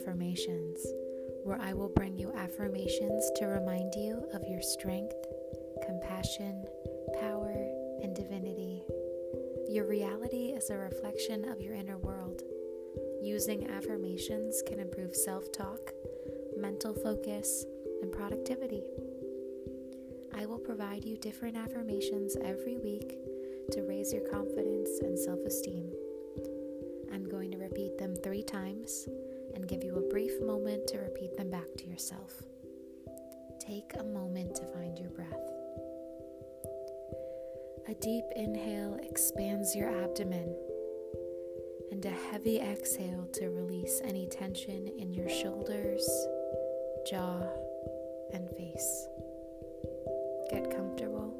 Affirmations, where I will bring you affirmations to remind you of your strength, compassion, power, and divinity. Your reality is a reflection of your inner world. Using affirmations can improve self talk, mental focus, and productivity. I will provide you different affirmations every week to raise your confidence and self esteem. I'm going to repeat them three times and give you a brief moment to repeat them back to yourself. Take a moment to find your breath. A deep inhale expands your abdomen, and a heavy exhale to release any tension in your shoulders, jaw, and face. Get comfortable,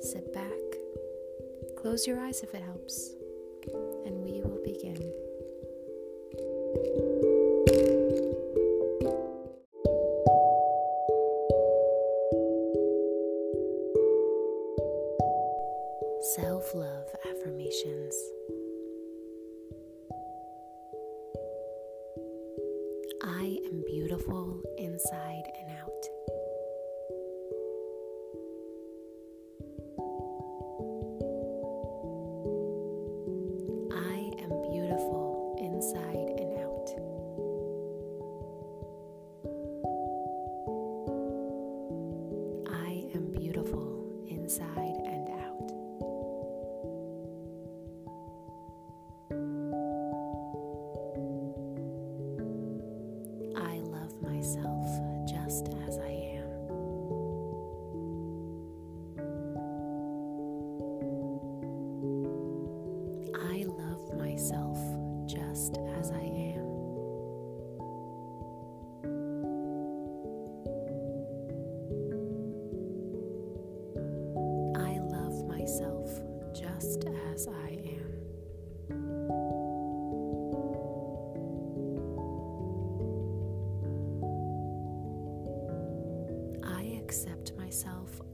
sit back, close your eyes if it helps, and we will begin. Self love affirmations. I am beautiful inside and out.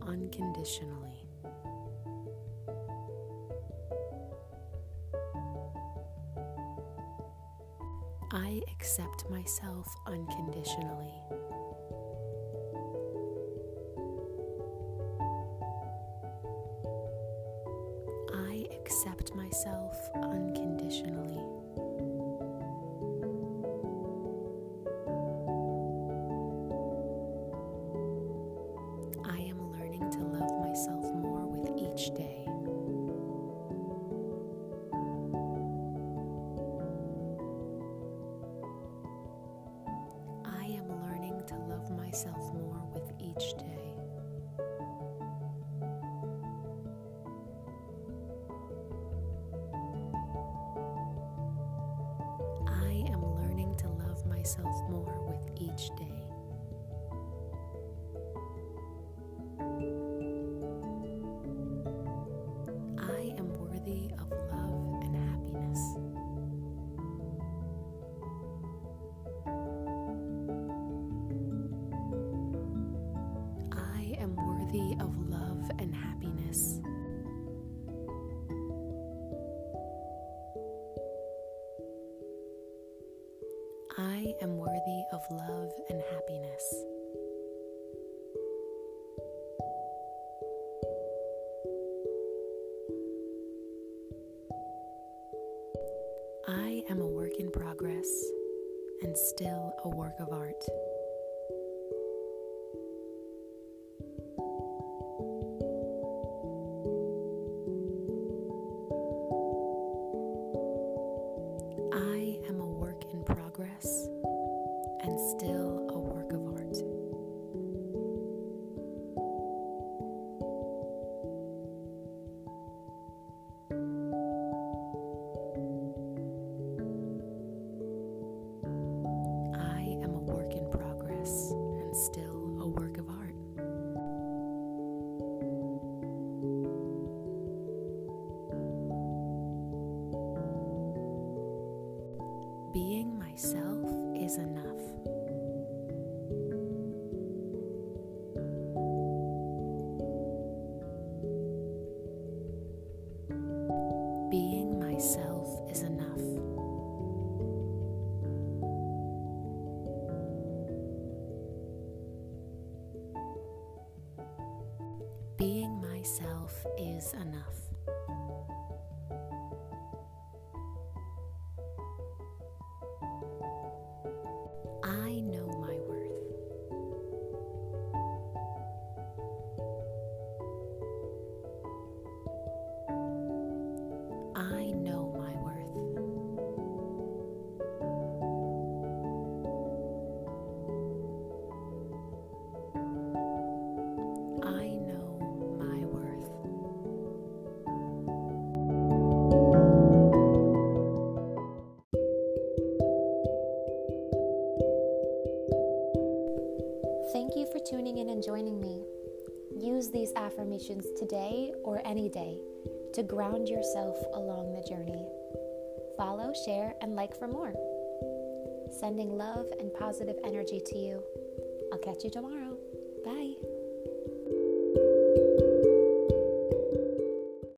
Unconditionally. I accept myself unconditionally. I accept myself unconditionally. Myself more with each day. I am learning to love myself more with each day. Worthy of love and happiness. I am worthy of love and happiness. I am a work in progress and still a work of art. Progress and still myself is enough. Thank you for tuning in and joining me. Use these affirmations today or any day to ground yourself along the journey. Follow, share, and like for more. Sending love and positive energy to you. I'll catch you tomorrow.